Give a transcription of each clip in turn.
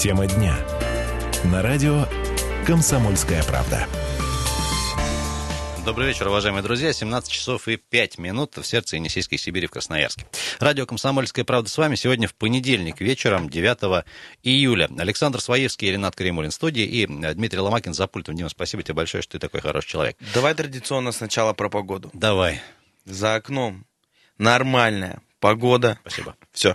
Тема дня. На радио «Комсомольская правда». Добрый вечер, уважаемые друзья. 17 часов и 5 минут в сердце Енисейской Сибири в Красноярске. Радио «Комсомольская правда» с вами сегодня в понедельник вечером, 9 июля. Александр Своевский и Ренат Кремулин в студии и Дмитрий Ломакин за пультом. Дима, спасибо тебе большое, что ты такой хороший человек. Давай традиционно сначала про погоду. Давай. За окном нормальная погода. Спасибо. Все.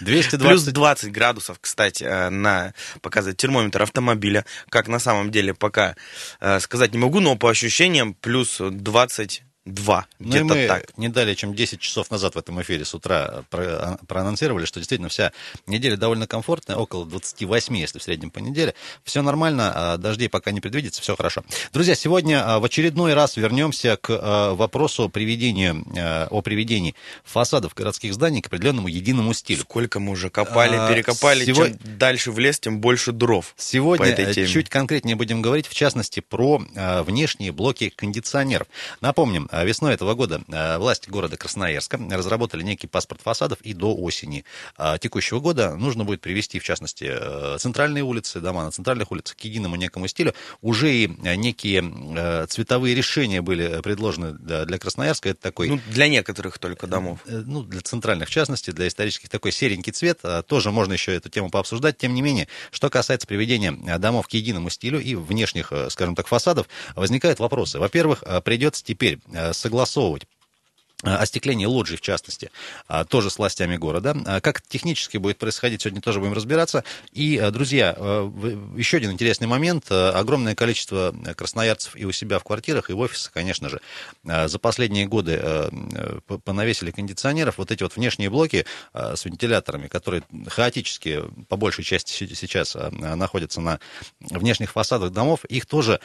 220... Плюс 20 градусов, кстати, э, на показывает термометр автомобиля. Как на самом деле пока э, сказать не могу, но по ощущениям плюс 20 два. Ну Где-то мы так. не далее, чем 10 часов назад в этом эфире с утра про- проанонсировали, что действительно вся неделя довольно комфортная, около 28, если в среднем по неделе. Все нормально, а дождей пока не предвидится, все хорошо. Друзья, сегодня а, в очередной раз вернемся к а, вопросу приведения, а, о приведении фасадов городских зданий к определенному единому стилю. Сколько мы уже копали, А, перекопали. сегодня- Чем дальше в лес, тем больше дров. Сегодня э, чуть конкретнее будем говорить, в частности, про э, внешние блоки кондиционеров. Напомним, э, весной этого года э, власти города Красноярска разработали некий паспорт фасадов, и до осени э, текущего года нужно будет привести, в частности, э, центральные улицы, дома на центральных улицах к единому некому стилю. Уже и э, некие э, цветовые решения были предложены для, Красноярска. Это такой... Ну, для некоторых только домов. Ну, для центральных, в частности, для исторических, такой серенький цвет. А, Тоже можно еще эту тему пообсуждать. Тем не менее, что касается приведения домов к единому стилю и внешних, скажем так, фасадов, возникают вопросы. Во-первых, придется теперь согласовывать э, остекление лоджий, в частности, а, тоже с властями города. Как технически будет происходить, сегодня тоже будем разбираться. И, э, друзья, э, еще один интересный момент. Э, Огромное количество э, красноярцев и у себя в квартирах, и в офисах, конечно же, э, за последние годы э, э, понавесили кондиционеров. Вот эти вот внешние блоки э, с вентиляторами, которые хаотически, по большей части, се- сейчас э, находятся на внешних фасадах домов, их тоже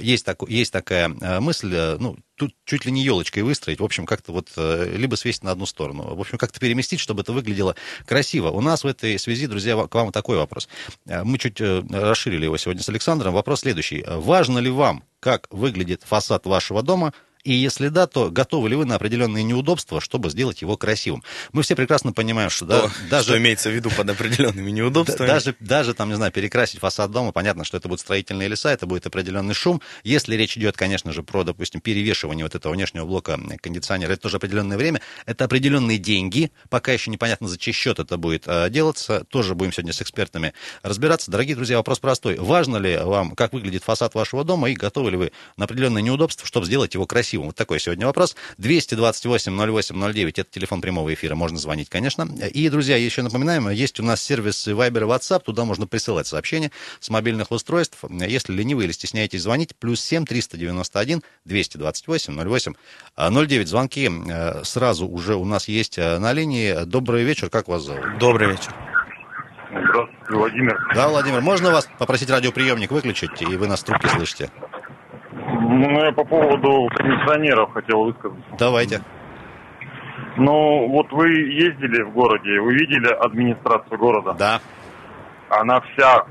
есть, тако- есть такая мысль, э, ну, тут чуть ли не елочкой выстроить, в общем, как-то вот э, либо свесить на одну сторону, в общем, как-то переместить, чтобы это выглядело красиво. У нас в этой связи, друзья, к вам такой вопрос. Э, Мы чуть э, расширили его сегодня с Александром. Вопрос следующий. Важно ли вам, как выглядит фасад вашего дома, и если да, то готовы ли вы на определенные неудобства, чтобы сделать его красивым? Мы все прекрасно понимаем, что, да, То, даже Что имеется в виду под определенными да- неудобствами. Даже, даже там, не знаю, перекрасить фасад дома, понятно, что это будут строительные леса, это будет определенный шум. Если речь идет, конечно же, про, допустим, перевешивание вот этого внешнего блока кондиционера, это тоже определенное время, это определенные деньги, пока еще непонятно, за чей счет это будет э, делаться, тоже будем сегодня с экспертами разбираться. Дорогие друзья, вопрос простой. Важно ли вам, как выглядит фасад вашего дома, и готовы ли вы на определенные неудобства, чтобы сделать его красивым? Вот такой сегодня вопрос. 228-08-09, это телефон прямого эфира, можно звонить, конечно. И, друзья, еще напоминаем, есть у нас сервис Viber и WhatsApp, туда можно присылать сообщения с мобильных устройств. Если ленивы или стесняетесь звонить, плюс 7 391 228 08 09. Звонки э, сразу уже у нас есть э, на линии. Добрый вечер, как вас зовут? Добрый вечер. Здравствуйте, Владимир. Да, Владимир, можно вас попросить радиоприемник выключить, и вы нас в трубке слышите? Ну, я по поводу кондиционеров хотел высказаться. Давайте. Ну, вот вы ездили в городе, вы видели администрацию города? Да. Она вся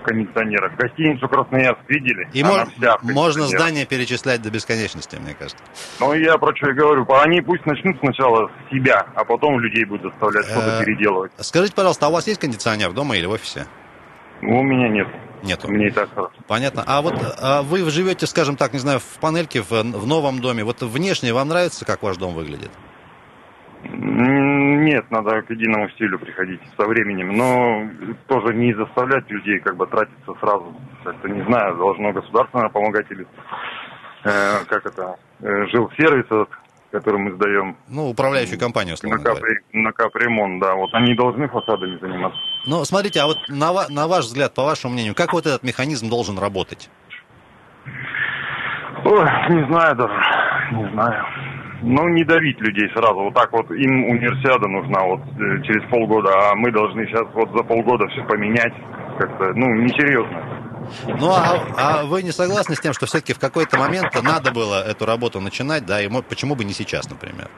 в кондиционерах. Гостиницу Красноярск видели? И Она мо- вся можно здание перечислять до бесконечности, мне кажется. Ну, я про что и говорю. Они пусть начнут сначала с себя, а потом людей будут заставлять что-то Э, переделывать. Скажите, пожалуйста, а у вас есть кондиционер дома или в офисе? У меня нет. Нету. Мне и так хорошо. Понятно. А вот а вы живете, скажем так, не знаю, в панельке, в, в новом доме. Вот внешне вам нравится, как ваш дом выглядит? Нет, надо к единому стилю приходить со временем. Но тоже не заставлять людей как бы тратиться сразу. Как-то не знаю, должно государство наверное, помогать или э, как это, э, жилсервис, этот, который мы сдаем Ну, управляющую компанию, на, условно говоря. капри, на капремонт, да, вот они должны фасадами заниматься. Ну, смотрите, а вот на, ва- на ваш взгляд, по вашему мнению, как вот этот механизм должен работать? Ой, не знаю даже, не знаю. Ну, не давить людей сразу. Вот так вот им универсиада нужна вот э, через полгода, а мы должны сейчас вот за полгода все поменять. Как-то, ну, несерьезно. Ну, а, а вы не согласны с тем, что все-таки в какой-то момент надо было эту работу начинать, да, и почему бы не сейчас, например?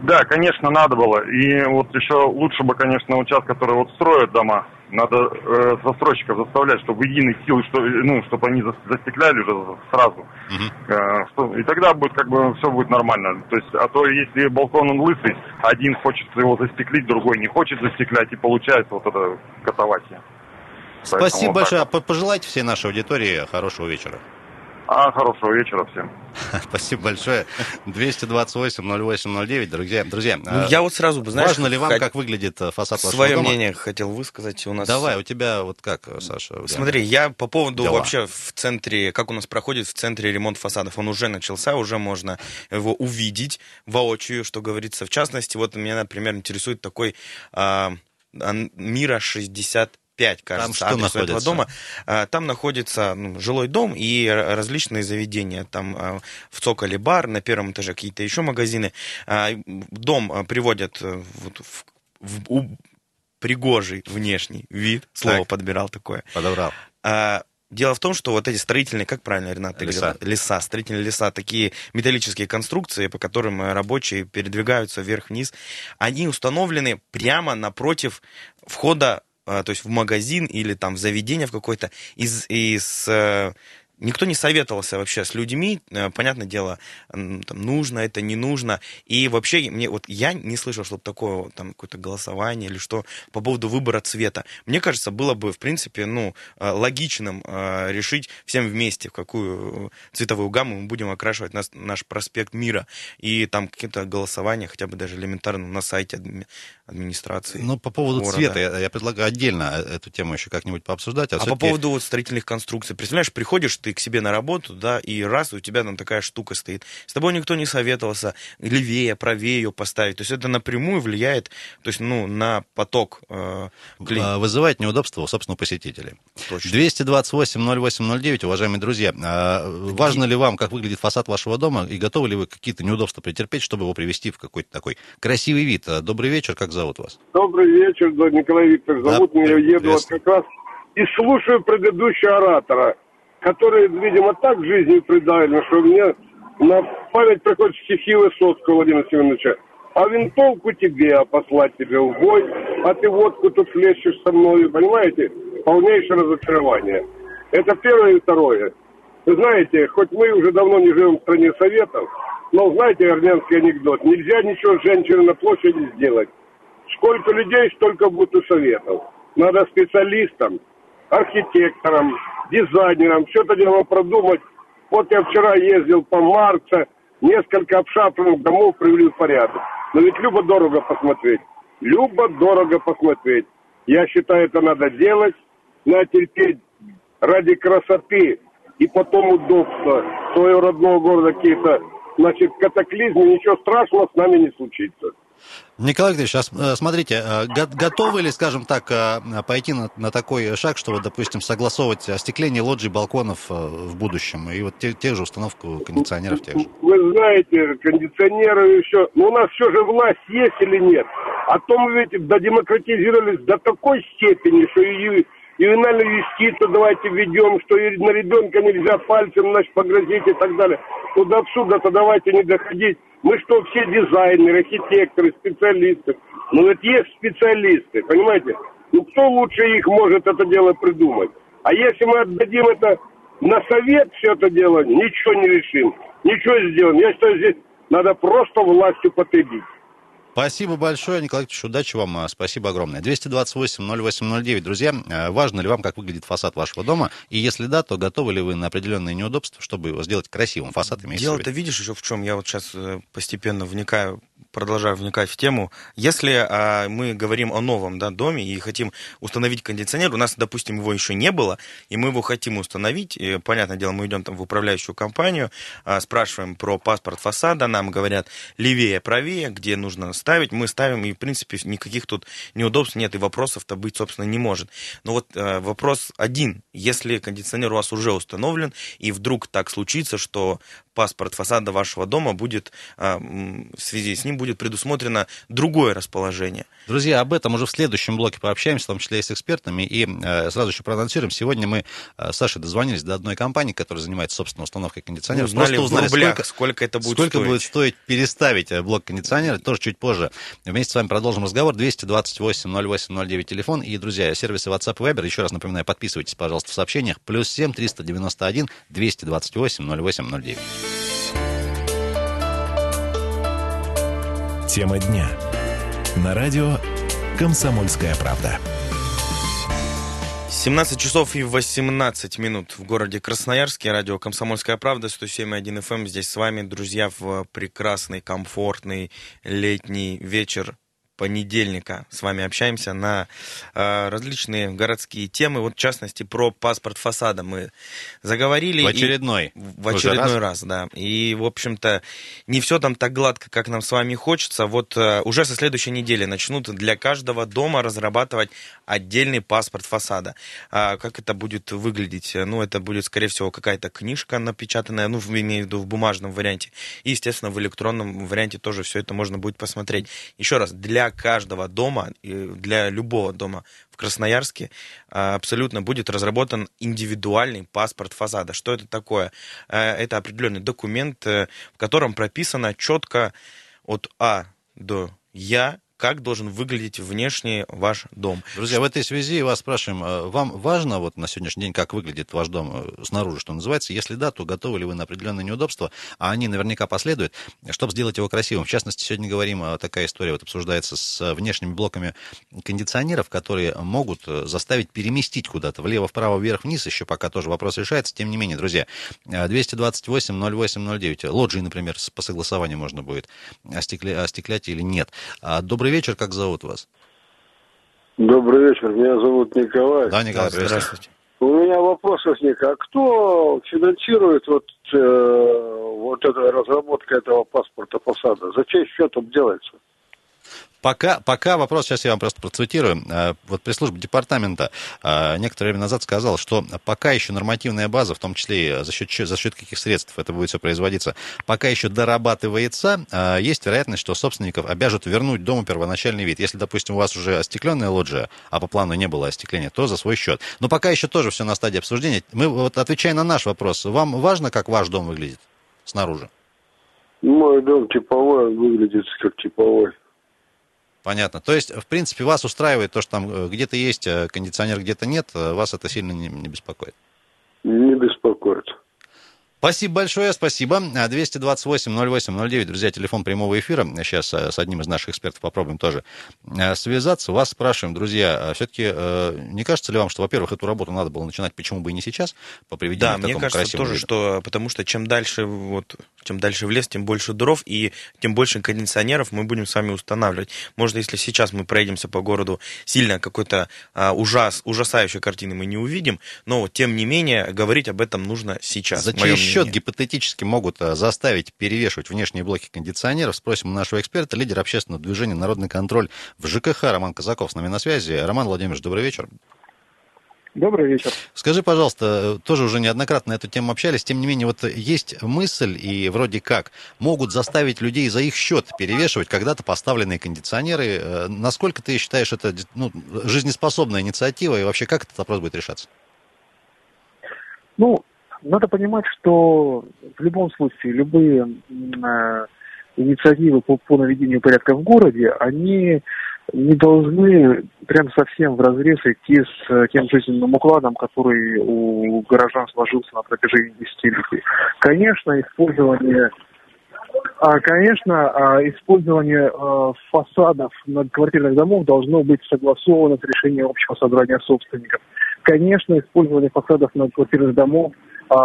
Да, конечно, надо было. И вот еще лучше бы, конечно, сейчас, которые вот строят дома, надо э, застройщиков заставлять, чтобы единый сил, что, ну, чтобы они за- застекляли уже сразу. Мгм. Э, что- и тогда будет как бы все будет нормально. То есть, а то если балкон он лысый, один хочет его застеклить, другой не хочет застеклять, и получается вот это катавасия. Спасибо большое. Так. Пожелайте всей нашей аудитории хорошего вечера. А, хорошего вечера всем. Спасибо большое. 228-08-09, друзья. Друзья, ну, э, я вот сразу бы, знаешь, важно ли вам, хот... как выглядит э, фасад вашего Свое дома? мнение хотел высказать. У нас... Давай, у тебя вот как, э, Саша? Смотри, я по поводу Дела. вообще в центре, как у нас проходит в центре ремонт фасадов. Он уже начался, уже можно его увидеть воочию, что говорится. В частности, вот меня, например, интересует такой а, Мира 60 5, кажется, там что адрес этого дома. А, там находится ну, жилой дом и э, различные заведения. Там э, в Цоколе бар, на первом этаже какие-то еще магазины. А, дом э, приводят вот в, в, в пригожий внешний вид. Так. Слово подбирал такое. Подобрал. А, дело в том, что вот эти строительные, как правильно, Ренат, ты леса. говорил? Леса, строительные леса, такие металлические конструкции, по которым рабочие передвигаются вверх-вниз, они установлены прямо напротив входа то есть в магазин или там в заведение в какое-то, из, из э, Никто не советовался вообще с людьми, э, понятное дело, там, нужно это, не нужно. И вообще, мне, вот я не слышал, чтобы такое там какое-то голосование или что по поводу выбора цвета. Мне кажется, было бы, в принципе, ну, э, логичным э, решить всем вместе, в какую цветовую гамму мы будем окрашивать нас- наш проспект мира. И там какие-то голосования, хотя бы даже элементарно на сайте адми- администрации. Ну, по поводу города. цвета, я, я предлагаю отдельно эту тему еще как-нибудь пообсуждать. А, А по поводу вот строительных конструкций, представляешь, приходишь ты к себе на работу, да, и раз у тебя там такая штука стоит, с тобой никто не советовался, левее, правее ее поставить, то есть это напрямую влияет, то есть, ну, на поток э, клиентов. а, вызывает неудобства у собственного посетителя. Точно. 228-08-09, уважаемые друзья, а, важно ли вам, как выглядит фасад вашего дома, и готовы ли вы какие-то неудобства претерпеть, чтобы его привести в какой-то такой красивый вид? А, Добрый вечер, как зовут вас? Добрый вечер, да, Николай Викторович. Да, Зовут меня, еду вот как раз и слушаю предыдущего оратора, который, видимо, так жизнью придавлен, что мне на память приходят стихи Высоцкого Владимира Семеновича. А винтовку тебе, а послать тебе в бой, а ты водку тут хлещешь со мной, понимаете? Полнейшее разочарование. Это первое и второе. Вы знаете, хоть мы уже давно не живем в стране Советов, но знаете армянский анекдот, нельзя ничего с женщиной на площади сделать. Сколько людей, столько будет и советов. Надо специалистам, архитекторам, дизайнерам все это дело продумать. Вот я вчера ездил по Марце, несколько обшапленных домов привели в порядок. Но ведь любо-дорого посмотреть. Любо-дорого посмотреть. Я считаю, это надо делать, надо терпеть ради красоты и потом удобства своего родного города какие-то, значит, катаклизмы, ничего страшного с нами не случится. Николай Викторович, а э, смотрите, э, го- готовы ли, скажем так, э, пойти на, на такой шаг, чтобы, допустим, согласовывать остекление лоджий, балконов в будущем, и вот те, те же установку кондиционеров тех же? Вы знаете, кондиционеры еще... Ну, у нас все же власть есть или нет? А то мы ведь додемократизировались до такой степени, что и ювенальную юстицию давайте введем, что на ребенка нельзя пальцем, значит, погрозить и так далее. Ну, до абсурда-то давайте не доходить. Мы что, все дизайнеры, архитекторы, специалисты. Ну, ведь есть специалисты, понимаете? Ну, кто лучше их может это дело придумать? А если мы отдадим это на совет все это дело, ничего не решим, ничего сделаем. Я считаю, здесь надо просто властью потребить. Спасибо большое, Николай Викторович, удачи вам, а, спасибо огромное. 228-08-09, друзья, э, важно ли вам, как выглядит фасад вашего дома, и если да, то готовы ли вы на определенные неудобства, чтобы его сделать красивым фасад? имеется Дело-то видишь еще в чем? Я вот сейчас постепенно вникаю, продолжаю вникать в тему. Если а, мы говорим о новом да, доме и хотим установить кондиционер, у нас, допустим, его еще не было, и мы его хотим установить, и, понятное дело, мы идем там в управляющую компанию, а, спрашиваем про паспорт фасада, нам говорят левее, правее, где нужно ставить, мы ставим, и, в принципе, никаких тут неудобств нет, и вопросов-то быть, собственно, не может. Но вот э, вопрос один. Если кондиционер у вас уже установлен, и вдруг так случится, что паспорт фасада вашего дома будет, а, в связи с ним будет предусмотрено другое расположение. Друзья, об этом уже в следующем блоке пообщаемся, в том числе и с экспертами. И э, сразу еще проанонсируем. Сегодня мы э, с Сашей дозвонились до одной компании, которая занимается, собственно, установкой кондиционеров. Узнали Просто в рублях, сколько это будет сколько стоить. будет стоить переставить э, блок кондиционера, тоже чуть позже. Вместе с вами продолжим разговор. 228 08 09 телефон. И, друзья, сервисы WhatsApp и Viber. Еще раз напоминаю, подписывайтесь, пожалуйста, в сообщениях. Плюс 7 391 228 08 09. Тема дня. На радио «Комсомольская правда». 17 часов и 18 минут в городе Красноярске. Радио «Комсомольская правда», 107.1 FM. Эм. Здесь с вами, друзья, в прекрасный, комфортный летний вечер понедельника с вами общаемся на э, различные городские темы. Вот, в частности, про паспорт фасада мы заговорили. В очередной. И, в очередной раз? раз, да. И, в общем-то, не все там так гладко, как нам с вами хочется. Вот э, уже со следующей недели начнут для каждого дома разрабатывать отдельный паспорт фасада. А как это будет выглядеть? Ну, это будет, скорее всего, какая-то книжка напечатанная, ну, имею в виду в бумажном варианте. И, естественно, в электронном варианте тоже все это можно будет посмотреть. Еще раз, для каждого дома, для любого дома в Красноярске а, абсолютно будет разработан индивидуальный паспорт фасада. Что это такое? Э, это определенный документ, э, в котором прописано четко от А до Я как должен выглядеть внешне ваш дом. Друзья, в этой связи вас спрашиваем, э, вам важно вот на сегодняшний день, как выглядит ваш дом э, снаружи, что называется? Если да, то готовы ли вы на определенные неудобства, а они наверняка последуют, чтобы сделать его красивым? В частности, сегодня говорим, э, такая история вот обсуждается с внешними блоками кондиционеров, которые могут заставить переместить куда-то влево, вправо, вверх, вниз, еще пока тоже вопрос решается. Тем не менее, друзья, 228 08 09, лоджии, например, по согласованию можно будет остекля... остеклять или нет. А, добрый Добрый вечер, как зовут вас? Добрый вечер, меня зовут Николай. Да, Николай, здравствуйте. У меня вопрос возник, а кто финансирует вот, э, вот эта разработка этого паспорта фасада? За чей счет он делается? Пока, пока вопрос, сейчас я вам просто процитирую. Э, вот пресс-служба департамента э, некоторое время назад сказала, что пока еще нормативная база, в том числе за счет, за счет каких средств это будет все производиться, пока еще дорабатывается, э, есть вероятность, что собственников обяжут вернуть дому первоначальный вид. Если, допустим, у вас уже остекленная лоджия, а по плану не было остекления, то за свой счет. Но пока еще тоже все на стадии обсуждения. Мы, вот отвечая на наш вопрос, вам важно, как ваш дом выглядит снаружи? Мой дом типовой, выглядит как типовой. Понятно. То есть, в принципе, вас устраивает то, что там э, где-то есть э, кондиционер, где-то нет, э, вас это сильно не, не беспокоит? Не беспокоит. Спасибо большое, спасибо. 228-08-09, друзья, телефон прямого эфира. Сейчас с одним из наших экспертов попробуем тоже связаться. Вас спрашиваем, друзья, а все-таки не кажется ли вам, что, во-первых, эту работу надо было начинать, почему бы и не сейчас, по приведению да, к такому мне кажется тоже, виду? что потому что чем дальше вот чем дальше в лес, тем больше дров и тем больше кондиционеров мы будем с вами устанавливать. Может, если сейчас мы проедемся по городу, сильно какой-то а, ужас, ужасающей картины мы не увидим, но тем не менее говорить об этом нужно сейчас. За чей счет гипотетически могут а, заставить перевешивать внешние блоки кондиционеров? Спросим у нашего эксперта, лидер общественного движения «Народный контроль» в ЖКХ Роман Казаков с нами на связи. Роман Владимирович, добрый вечер. Добрый вечер. Скажи, пожалуйста, тоже уже неоднократно на эту тему общались, тем не менее, вот есть мысль, и вроде как, могут заставить людей за их счет перевешивать когда-то поставленные кондиционеры. Э, насколько ты считаешь это ну, жизнеспособная инициатива, и вообще как этот вопрос будет решаться? Ну, надо понимать, что в любом случае любые э, инициативы по, по наведению порядка в городе, они не должны прям совсем в разрез идти с э, тем жизненным укладом, который у горожан сложился на протяжении десятилетий. Конечно, использование а, конечно, а, использование а, фасадов многоквартирных домов должно быть согласовано с решением общего собрания собственников. Конечно, использование фасадов многоквартирных домов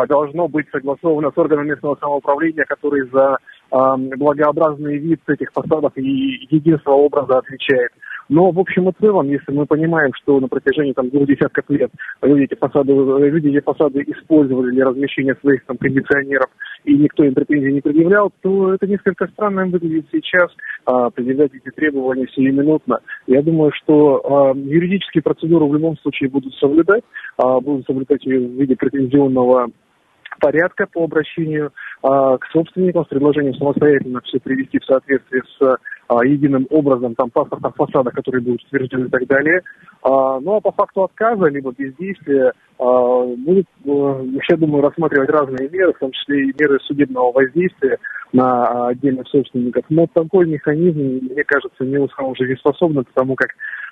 должно быть согласовано с органами местного самоуправления, которые за благообразный вид этих фасадов и единство образа отвечает. Но в общем и целом, если мы понимаем, что на протяжении там, двух десятков лет люди эти фасады, люди эти фасады использовали для размещения своих там, кондиционеров, и никто им претензий не предъявлял, то это несколько странно выглядит сейчас, а, предъявлять эти требования сиюминутно. Я думаю, что а, юридические процедуры в любом случае будут соблюдать, а, будут соблюдать в виде претензионного порядка по обращению а, к собственникам с предложением самостоятельно все привести в соответствие с единым образом, там паспорта фасада, который будет утвержден и так далее. А, ну а по факту отказа, либо бездействия, а, будут, а, я думаю, рассматривать разные меры, в том числе и меры судебного воздействия на отдельных собственников. Но такой механизм, мне кажется, не самым жизнеспособным, потому как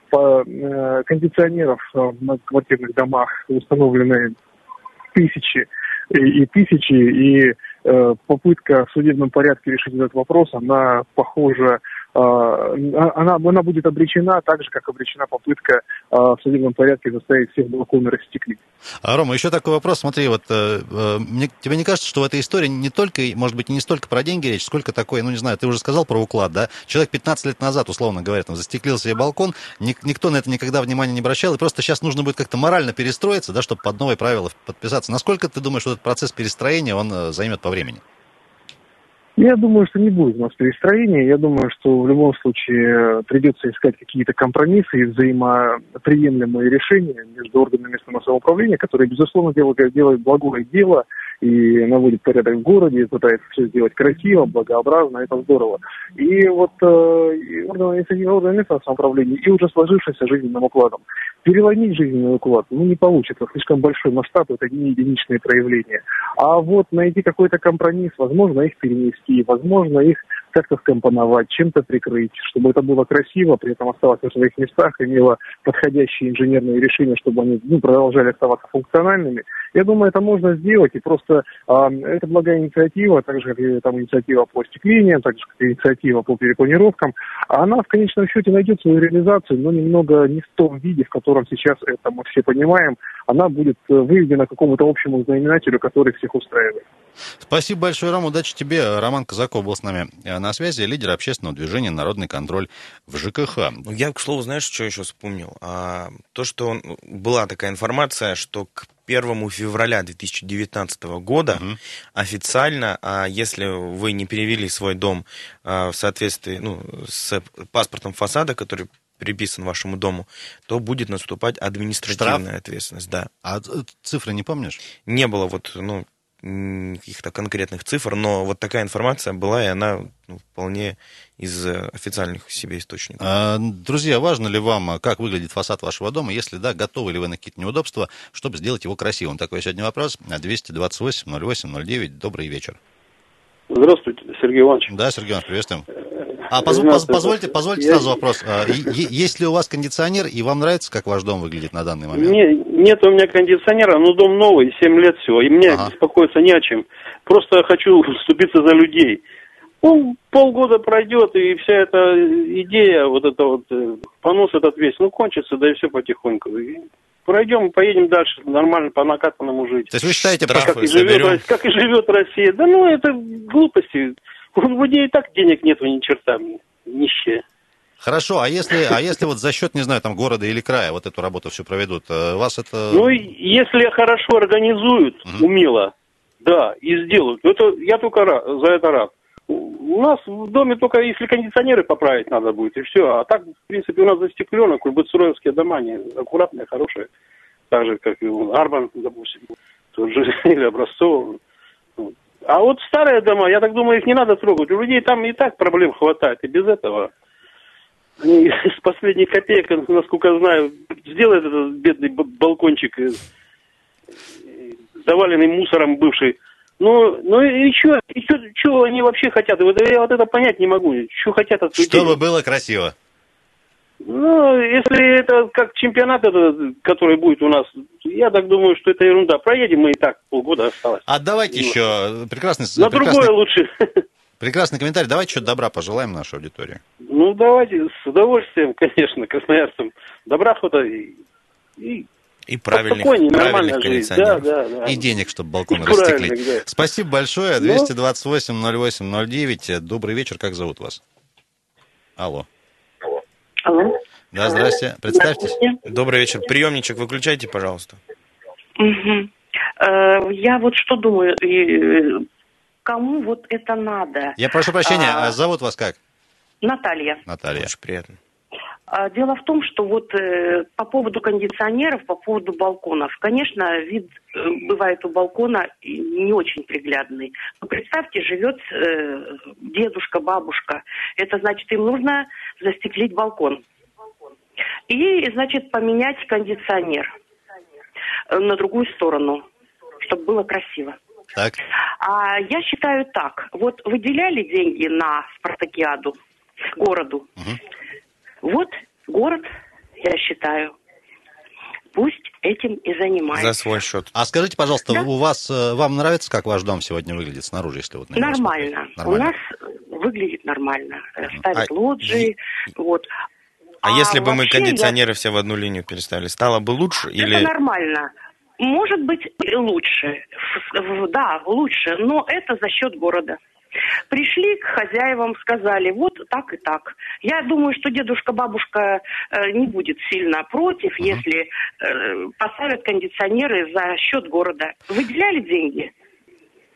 по, э, кондиционеров в квартирных домах установлены тысячи и, тысячи, и э, попытка в судебном порядке решить этот вопрос, она похожа а, она, она будет обречена так же, как обречена попытка а, в судебном порядке заставить всех балконы растеклить. А, Рома, еще такой вопрос. Смотри, вот э, э, мне, тебе не кажется, что в этой истории не только, может быть, не столько про деньги речь, сколько такой, ну, не знаю, ты уже сказал про уклад, да? Человек 15 лет назад, условно говоря, там, застеклил себе балкон, ник, никто на это никогда внимания не обращал, и просто сейчас нужно будет как-то морально перестроиться, да, чтобы под новые правила подписаться. Насколько ты думаешь, что этот процесс перестроения, он э, займет по времени? Я думаю, что не будет у нас перестроения. Я думаю, что в любом случае придется искать какие-то компромиссы и взаимоприемлемые решения между органами местного самоуправления, которые, безусловно, делают, делают благое дело и наводит порядок в городе, пытается все сделать красиво, благообразно, это здорово. И вот э, органы инициативы органы местного самоуправления и уже сложившимся жизненным укладом. Переломить жизненный уклад ну, не получится, слишком большой масштаб, это не единичные проявления. А вот найти какой-то компромисс, возможно, их перенести, возможно, их как-то скомпоновать, чем-то прикрыть, чтобы это было красиво, при этом оставалось на своих местах, имело подходящие инженерные решения, чтобы они ну, продолжали оставаться функциональными. Я думаю, это можно сделать, и просто а, это благая инициатива, так же, как и там инициатива по остеклениям, так же, как и инициатива по перепланировкам, она в конечном счете найдет свою реализацию, но немного не в том виде, в котором сейчас это мы все понимаем, она будет э, выведена к какому-то общему знаменателю, который всех устраивает. Спасибо большое, Ром. Удачи тебе. Роман Казаков был с нами э, на связи, лидер общественного движения «Народный контроль» в ЖКХ. Ну, я, к слову, знаешь, что еще вспомнил? А, то, что он, была такая информация, что к 1 февраля 2019 года угу. официально, а если вы не перевели свой дом а, в соответствии ну, с паспортом фасада, который приписан вашему дому, то будет наступать административная Штраф? ответственность. Да. А цифры не помнишь? Не было вот, ну, каких-то конкретных цифр, но вот такая информация была, и она ну, вполне из официальных себе источников. А, друзья, важно ли вам, как выглядит фасад вашего дома? Если да, готовы ли вы на какие-то неудобства, чтобы сделать его красивым? Такой сегодня вопрос. 228 08 09. Добрый вечер. Здравствуйте, Сергей Иванович. Да, Сергей Иванович, приветствуем. А поз, поз, позвольте, позвольте я... сразу вопрос. А, есть ли у вас кондиционер, и вам нравится, как ваш дом выглядит на данный момент? Не, нет у меня кондиционера, но дом новый, 7 лет всего, и мне ага. беспокоиться не о чем. Просто хочу вступиться за людей. Ну, полгода пройдет, и вся эта идея, вот это вот, э, понос этот весь, ну, кончится, да и все потихоньку. И пройдем, поедем дальше, нормально, по накатанному жить. То есть вы считаете, как, и живет, как и живет Россия? Да ну, это глупости. У людей и так денег нету ни черта, нищие. Хорошо, а если, а если вот за счет, не знаю, там города или края вот эту работу все проведут, э, вас это... Ну, если хорошо организуют, угу. умело, да, и сделают, это я только рад, за это рад. У нас в доме только если кондиционеры поправить надо будет, и все. А так, в принципе, у нас застеклено, кульбацуровские дома, они аккуратные, хорошие. Так же, как и Арбан, допустим, тот же, или Образцово. А вот старые дома, я так думаю, их не надо трогать. У людей там и так проблем хватает, и без этого. Они с последних копеек, насколько знаю, сделают этот бедный балкончик, заваленный мусором бывший. Ну, ну и что, и что они вообще хотят? Вот я вот это понять не могу. Что хотят от людей? Чтобы было красиво. Ну, если это как чемпионат, это, который будет у нас, я так думаю, что это ерунда. Проедем мы и так, полгода осталось. А давайте ну, еще прекрасный... На прекрасный, другое лучше. Прекрасный комментарий. Давайте что-то добра пожелаем нашей аудитории. Ну, давайте, с удовольствием, конечно, красноярцам. Добра хода и, и и правильных, правильных кондиционеров. Да, да, да. И денег, чтобы балкон растеклить. Да. Спасибо большое. 228-08-09. Добрый вечер. Как зовут вас? Алло. Алло. Да, здрасте. Представьтесь. Добрый вечер. Приемничек выключайте, пожалуйста. Угу. Я вот что думаю, кому вот это надо? Я прошу прощения, а, а зовут вас как? Наталья. Наталья. Очень приятно. А, дело в том, что вот э, по поводу кондиционеров, по поводу балконов, конечно, вид э, бывает у балкона не очень приглядный. Но представьте, живет э, дедушка, бабушка. Это значит, им нужно застеклить балкон. И, значит, поменять кондиционер э, на другую сторону, чтобы было красиво. Так. А я считаю так. Вот выделяли деньги на спартакиаду городу. Угу. Вот город, я считаю, пусть этим и занимается. За свой счет. А скажите, пожалуйста, да? у вас, э, вам нравится, как ваш дом сегодня выглядит снаружи, если вот на Нормально. Нормально. У нас выглядит нормально. Э, Ставят А лоджии, вот. А, если бы мы вообще я- кондиционеры все в одну линию переставили, стало бы лучше Это или... нормально. Может быть, и лучше. Да, лучше, но это за счет города. Пришли к хозяевам, сказали, вот так и так. Я думаю, что дедушка, бабушка э, не будет сильно против, если э, поставят кондиционеры за счет города. Выделяли деньги?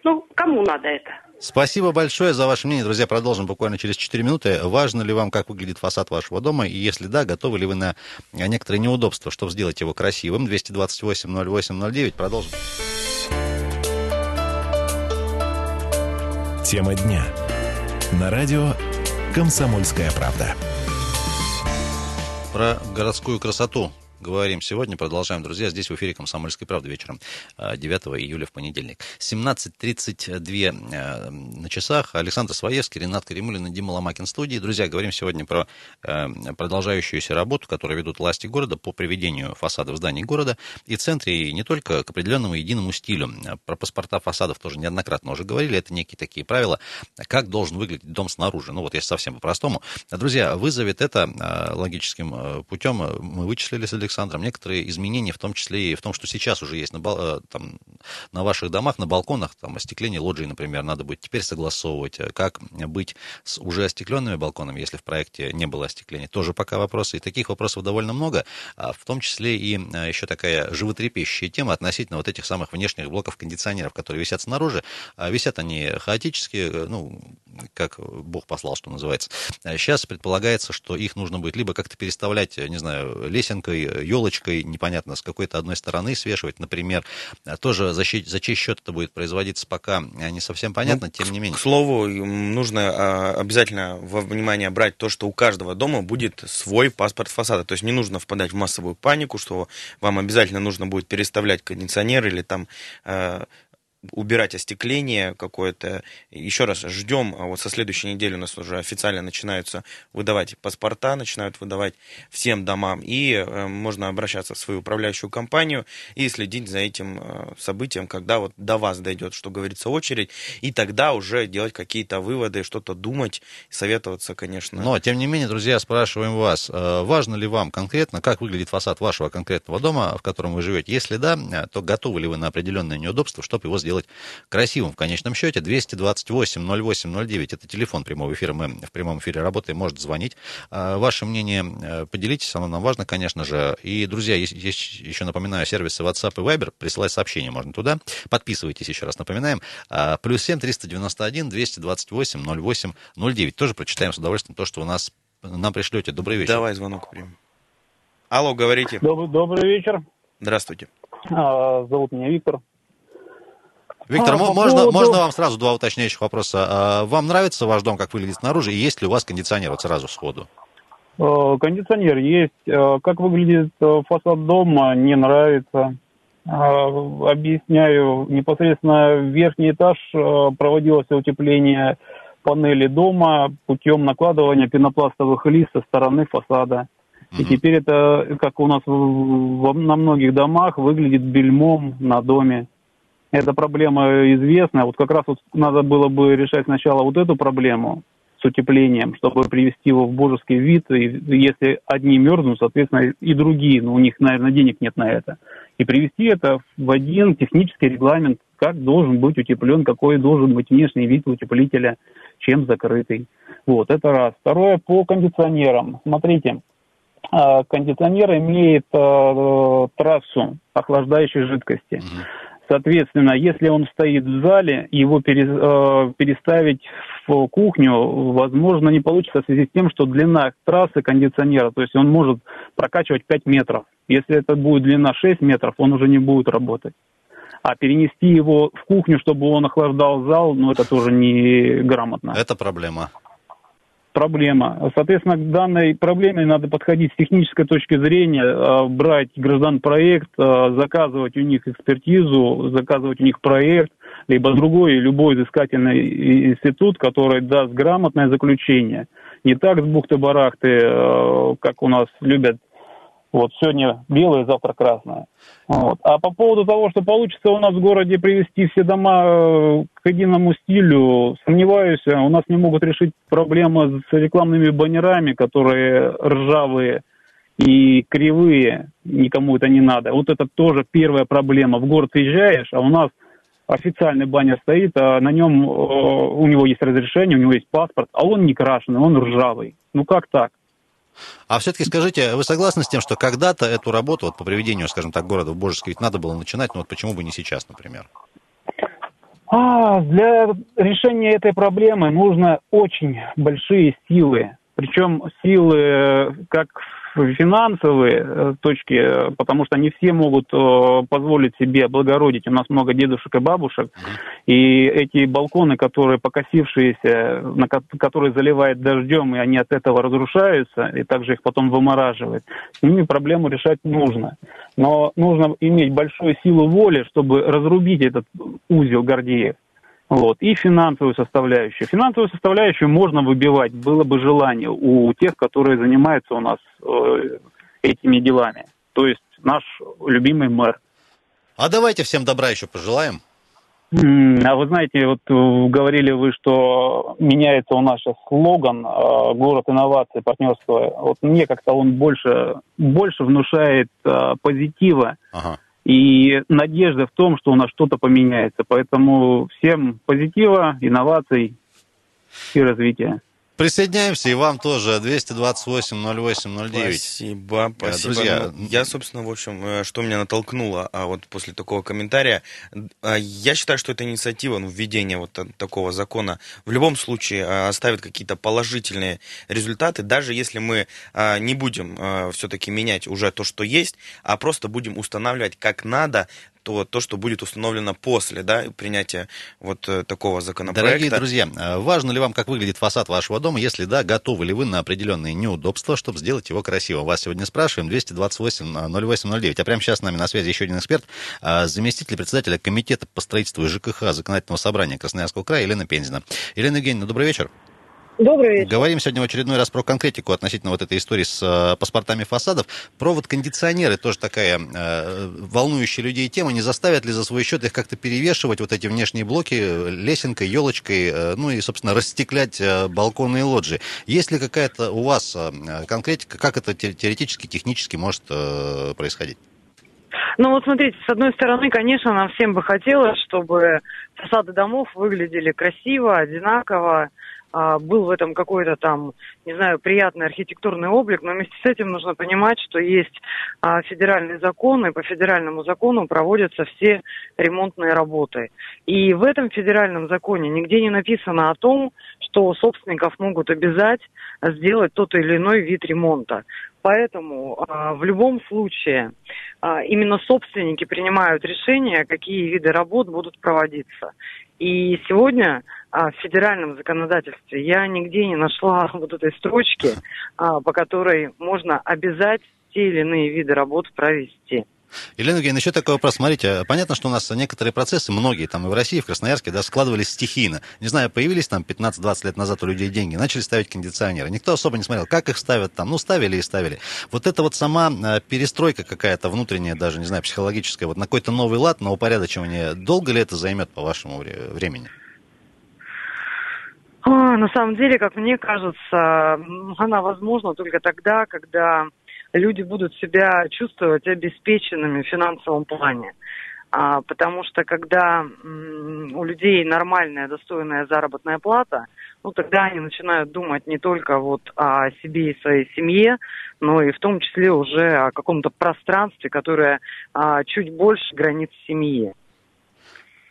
Ну, кому надо это? Спасибо большое за ваше мнение. Друзья, продолжим буквально через 4 минуты. Важно ли вам, как выглядит фасад вашего дома? И если да, готовы ли вы на некоторые неудобства, чтобы сделать его красивым? 228-08-09. Продолжим. Тема дня. На радио «Комсомольская правда». Про городскую красоту говорим сегодня. Продолжаем, друзья. Здесь в эфире «Комсомольской правды» вечером э, 9 июля в понедельник. 17.32 э, на часах. Александр Своевский, Ренат Каримулин и Дима Ломакин в студии. Друзья, говорим сегодня про э, продолжающуюся работу, которую ведут власти города по приведению фасадов зданий города и в центре, и не только к определенному единому стилю. Про паспорта фасадов тоже неоднократно уже говорили. Это некие такие правила, как должен выглядеть дом снаружи. Ну вот если совсем по-простому. Друзья, вызовет это э, логическим путем. Мы вычислили с Александром некоторые изменения, в том числе и в том, что сейчас уже есть на, э, там, на ваших домах, на балконах, там остекление лоджии, например, надо будет теперь согласовывать, э, как быть с уже остекленными балконами, если в проекте не было остекления. Тоже пока вопросы. И таких вопросов довольно много, а в том числе и э, еще такая животрепещущая тема относительно вот этих самых внешних блоков кондиционеров, которые висят снаружи. А Висят они хаотически, ну, как Бог послал, что называется. Сейчас предполагается, что их нужно будет либо как-то переставлять, не знаю, лесенкой, елочкой, непонятно, с какой-то одной стороны свешивать, например. А Тоже за чей, за чей счет это будет производиться, пока э, не совсем понятно, Ну, тем не менее. К слову, нужно а, обязательно во внимание брать то, что у каждого дома будет свой паспорт фасада. То есть не нужно впадать в массовую панику, что вам обязательно нужно будет переставлять кондиционер или там а, убирать остекление какое-то. Еще раз, ждем, а вот со следующей недели у нас уже официально начинаются выдавать паспорта, начинают выдавать всем домам, и э, можно обращаться в свою управляющую компанию и следить за этим э, событием, когда вот до вас дойдет, что говорится, очередь, и тогда уже делать какие-то выводы, что-то думать, советоваться, конечно. Но, тем не менее, друзья, спрашиваем вас, э, важно ли вам конкретно, как выглядит фасад вашего конкретного дома, в котором вы живете? Если да, то готовы ли вы на определенные неудобства, чтобы его сделать красивым в конечном счете? 228-08-09, это телефон прямого эфира, мы в прямом эфире работаем, может звонить. Э, Ваше мнение э, поделитесь, оно нам важно, конечно же. И, друзья, есть, есть еще, напоминаю, сервисы WhatsApp и Viber, присылать сообщения можно туда. Подписывайтесь, еще раз напоминаем. А, Плюс 7 391 228 08 09. Тоже прочитаем с удовольствием то, что у нас нам пришлете. Добрый вечер. Давай звонок примем. Алло, говорите. Добрый, добрый вечер. Здравствуйте. А, зовут меня Виктор. Виктор, А, по можно, поводу- можно вам сразу два уточняющих вопроса? А, Вам нравится ваш дом, как выглядит снаружи, и есть ли у вас кондиционер вот сразу сходу? Э, Кондиционер есть. Э, Как выглядит э, фасад дома, не нравится. Объясняю. Непосредственно верхний этаж проводилось утепление панели дома путем накладывания пенопластовых лист со стороны фасада. И теперь это, как у нас во- на многих домах, выглядит бельмом на доме. Эта проблема известна. Вот как раз вот надо было бы решать сначала вот эту проблему с утеплением, чтобы привести его в божеский вид. И если одни мерзнут, соответственно, и другие. Но у них, наверное, денег нет на это. И привести это в один технический регламент, как должен быть утеплен, какой должен быть внешний вид утеплителя, чем закрытый. Вот, это раз. Второе, по кондиционерам. Смотрите, а, кондиционер имеет а, трассу охлаждающей жидкости. Мгм. Соответственно, если он стоит в зале, его э, переставить в кухню, возможно, не получится в связи с тем, что длина трассы кондиционера, то есть он может прокачивать 5 метров. Если это будет длина 6 метров, он уже не будет работать. А перенести его в кухню, чтобы он охлаждал зал, ну это тоже не грамотно Это проблема. Проблема. Соответственно, к данной проблеме надо подходить с технической точки зрения, э, брать граждан проект, э, заказывать у них экспертизу, заказывать у них проект, либо другой, любой изыскательный институт, который даст грамотное заключение. Не так с бухты-барахты, э, как у нас любят Вот сегодня белое, завтра красное. Вот. А по поводу того, что получится у нас в городе привести все дома э, к единому стилю, сомневаюсь, у нас не могут решить проблемы с рекламными баннерами, которые ржавые и кривые, никому это не надо. Вот это тоже первая проблема. В город приезжаешь, а у нас официальный баннер стоит, а на нем э, у него есть разрешение, у него есть паспорт, а он не крашеный, он ржавый. Ну как так? А все-таки скажите, вы согласны с тем, что когда-то эту работу вот, по приведению, скажем так, города в Божеске ведь надо было начинать, но вот почему бы не сейчас, например? А, для решения этой проблемы нужно очень большие силы. Причем силы как финансовые э, точки, э, потому что не все могут э, позволить себе облагородить. У нас много дедушек и бабушек, и эти балконы, которые покосившиеся, на которые заливает дождем, и они от этого разрушаются, и также их потом вымораживает, с ними проблему решать нужно. Но нужно иметь большую силу воли, чтобы разрубить этот узел Гордеев. Вот. И финансовую составляющую. Финансовую составляющую можно выбивать, было бы желание у тех, которые занимаются у нас э, этими делами. То есть наш любимый мэр. А давайте всем добра еще пожелаем. А вы знаете, вот э, говорили вы, что меняется у нас сейчас слоган э, «Город инноваций, партнерства». Вот мне как-то он больше, больше внушает э, позитива. Ага и надежда в том, что у нас что-то поменяется. Поэтому всем позитива, инноваций и развития. Присоединяемся, и вам тоже 228-08-09. Спасибо, спасибо. Друзья, ну, я, собственно, в общем, э, что меня натолкнуло а вот после такого комментария, а, я считаю, что эта инициатива, ну, введение вот такого закона в любом случае а, оставит какие-то положительные результаты, даже если мы не будем все-таки менять уже то, что есть, а просто будем устанавливать как надо то, то, что будет установлено после да, принятия вот э, такого законопроекта. Дорогие друзья, э, важно ли вам, как выглядит фасад вашего дома? Если да, готовы ли вы на определенные неудобства, чтобы сделать его красивым? Вас сегодня спрашиваем 228-08-09. А прямо сейчас с нами на связи еще один эксперт, э, заместитель председателя Комитета по строительству ЖКХ Законодательного собрания Красноярского края Елена Пензина. Елена Евгеньевна, добрый вечер. Добрый вечер. Говорим сегодня в очередной раз про конкретику относительно вот этой истории с э, паспортами фасадов. Провод кондиционеры тоже такая э, волнующая людей тема. Не заставят ли за свой счет их как-то перевешивать, вот эти внешние блоки, лесенкой, елочкой, э, ну и, собственно, расстеклять э, балконы и лоджии. Есть ли какая-то у вас э, конкретика, как это теоретически, технически может э, происходить? Ну вот смотрите, с одной стороны, конечно, нам всем бы хотелось, чтобы фасады домов выглядели красиво, одинаково, а, был в этом какой-то там, не знаю, приятный архитектурный облик, но вместе с этим нужно понимать, что есть а, федеральный закон, и по федеральному закону проводятся все ремонтные работы. И в этом федеральном законе нигде не написано о том, что собственников могут обязать сделать тот или иной вид ремонта. Поэтому а, в любом случае а, именно собственники принимают решение, какие виды работ будут проводиться. И сегодня а, в федеральном законодательстве я нигде не нашла вот этой строчки, по которой можно обязать те или иные виды работ провести. Елена Евгеньевна, еще такой вопрос. Смотрите, понятно, что у нас некоторые процессы, многие там и в России, и в Красноярске, да, складывались стихийно. Не знаю, появились там 15-20 лет назад у людей деньги, начали ставить кондиционеры. Никто особо не смотрел, как их ставят там. Ну, ставили и ставили. Вот это вот сама э, перестройка какая-то внутренняя, даже, не знаю, психологическая, вот на какой-то новый лад, на упорядочивание, долго ли это займет по вашему времени? А, на самом деле, как мне кажется, она возможна только тогда, когда люди будут себя чувствовать обеспеченными в финансовом плане. А, потому что когда м, у людей нормальная, достойная заработная плата, ну тогда они начинают думать не только вот о себе и своей семье, но и в том числе уже о каком-то пространстве, которое а, чуть больше границ семьи.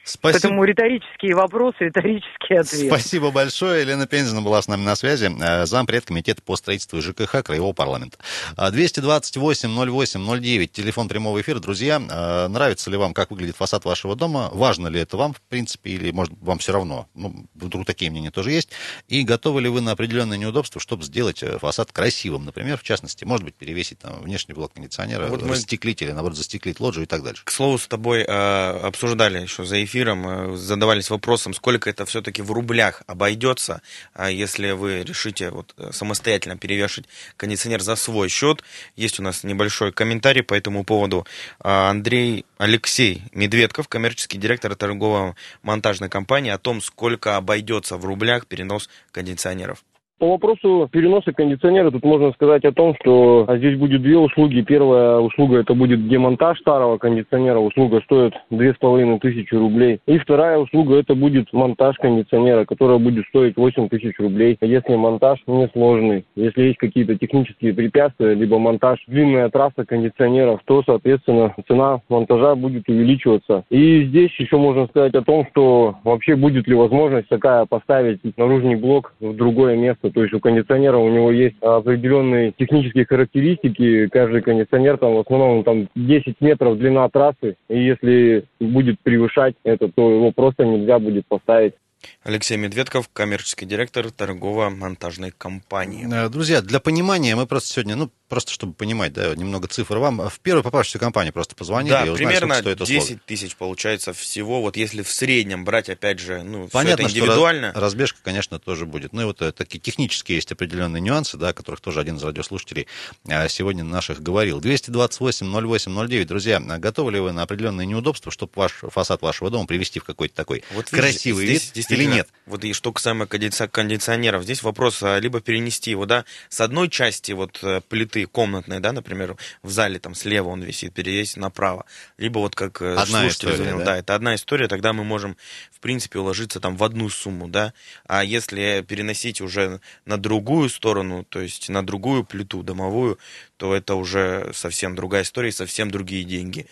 Спасибо. Поэтому риторические вопросы, риторические ответы. Спасибо большое. Елена Пензина была с нами на связи, э, зампред комитета по строительству ЖКХ Краевого парламента. 228-08-09, телефон прямого эфира. Друзья, э, нравится ли вам, как выглядит фасад вашего дома? Важно ли это вам, в принципе, или, может, вам все равно? Ну, вдруг такие мнения тоже есть. И готовы ли вы на определенные неудобства, чтобы сделать э, фасад красивым? Например, в частности, может быть, перевесить там внешний блок кондиционера, вот мы... расстеклить или, наоборот, застеклить лоджию и так дальше. К слову, с тобой э, обсуждали еще за эфир эфиром э, задавались вопросом, сколько это все-таки в рублях обойдется, а если вы решите вот э, самостоятельно перевешивать кондиционер за свой счет. Есть у нас небольшой комментарий по этому поводу. А, Андрей Алексей Медведков, коммерческий директор торгово-монтажной компании, о том, сколько обойдется в рублях перенос кондиционеров. По вопросу переноса кондиционера тут можно сказать о том, что а, здесь будет две услуги. Первая услуга это будет демонтаж старого кондиционера. Услуга стоит две с половиной тысячи рублей. И вторая услуга это будет монтаж кондиционера, которая будет стоить восемь тысяч рублей. Если монтаж несложный, если есть какие-то технические препятствия, либо монтаж длинная трасса кондиционеров, то, соответственно, цена монтажа будет увеличиваться. И здесь еще можно сказать о том, что вообще будет ли возможность такая поставить наружный блок в другое место то есть у кондиционера у него есть определенные технические характеристики. Каждый кондиционер там в основном там 10 метров длина трассы. И если будет превышать это, то его просто нельзя будет поставить. Алексей Медведков, коммерческий директор торгово-монтажной компании. Э, друзья, для понимания мы просто сегодня, ну, просто чтобы понимать, да, немного цифр вам. В первую попавшуюся компанию просто позвонили да, и узнали, примерно стоит 10 тысяч получается всего. Вот если в среднем брать, опять же, ну, Понятно, все это индивидуально. Что разбежка, конечно, тоже будет. Ну и вот э, такие технические есть определенные нюансы, да, о которых тоже один из радиослушателей э, сегодня наших говорил. 228 08 09. Друзья, готовы ли вы на определенные неудобства, чтобы ваш фасад вашего дома привести в какой-то такой вот, красивый видишь, вид или нет? Вот и что касаемо кондиционеров, здесь вопрос а, либо перенести его, да, с одной части вот э, плиты комнатной, да, например, в зале там слева он висит, перевесить направо, либо вот как э, одна слушатель история, звонил, да? да, это одна история, тогда мы можем, в принципе, уложиться там в одну сумму, да, а если переносить уже на другую сторону, то есть на другую плиту домовую, то это уже совсем другая история, совсем другие деньги.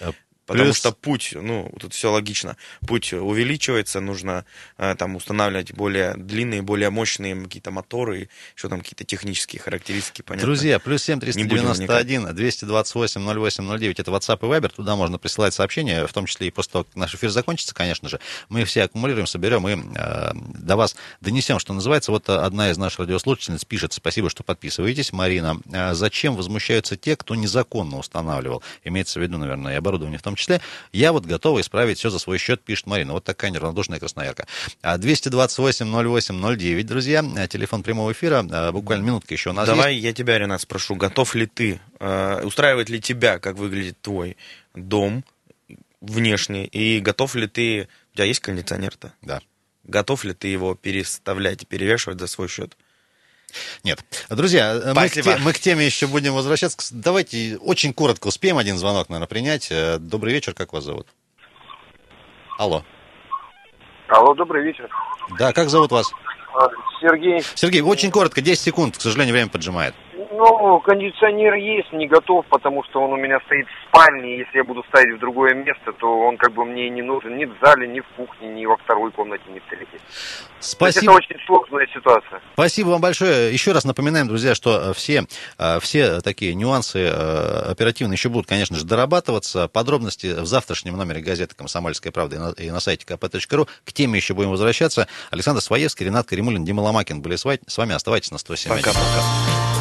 Потому Плюс- что путь, ну, тут все логично. Путь увеличивается, нужно э, там устанавливать более длинные, более мощные какие-то моторы, еще там какие-то технические характеристики, понятно. Друзья, плюс 7 Не будем вникать. 391 228 08 09, это WhatsApp и Viber, туда можно присылать сообщения, в том числе и после того, как наш эфир закончится, конечно же, мы все аккумулируем, соберем и э, до вас донесем, что называется. Вот э, одна из наших радиослушательниц пишет, спасибо, что подписываетесь, Марина, э, зачем возмущаются те, кто незаконно устанавливал, имеется в виду, наверное, и оборудование в том числе, я вот готова исправить все за свой счет, пишет Марина. Вот такая неравнодушная красноярка. А 228 08 09, друзья, э, телефон прямого эфира, э, буквально минутка еще у нас Давай есть. я тебя, Ренат, спрошу, готов ли ты, э, устраивает ли тебя, как выглядит твой дом внешне, и готов ли ты, у тебя есть кондиционер-то? Да. Готов ли ты его переставлять и перевешивать за свой счет? Нет. Друзья, э, мы к, те- мы к теме еще будем возвращаться. Давайте очень коротко успеем один звонок, наверное, принять. Э, Добрый вечер, как вас зовут? Алло. Алло, добрый вечер. Да, как зовут вас? А, Сергей. Сергей, очень коротко, 10 секунд, к сожалению, время поджимает. Ну, кондиционер есть, не готов, потому что он у меня стоит в спальне. Если я буду ставить в другое место, то он как бы мне не нужен ни в зале, ни в кухне, ни во второй комнате, ни в третьей. То есть Спасибо. это очень сложная ситуация. Спасибо вам большое. Еще раз напоминаем, друзья, что э, все, э, все такие нюансы э, оперативно еще будут, конечно же, дорабатываться. Подробности в завтрашнем номере газеты «Комсомольская правда» и на, сайте kp.ru. К теме еще будем возвращаться. Александр Своевский, Ренат Каримулин, Дима Ломакин были с вами. С вами. Оставайтесь на 107. Пока-пока.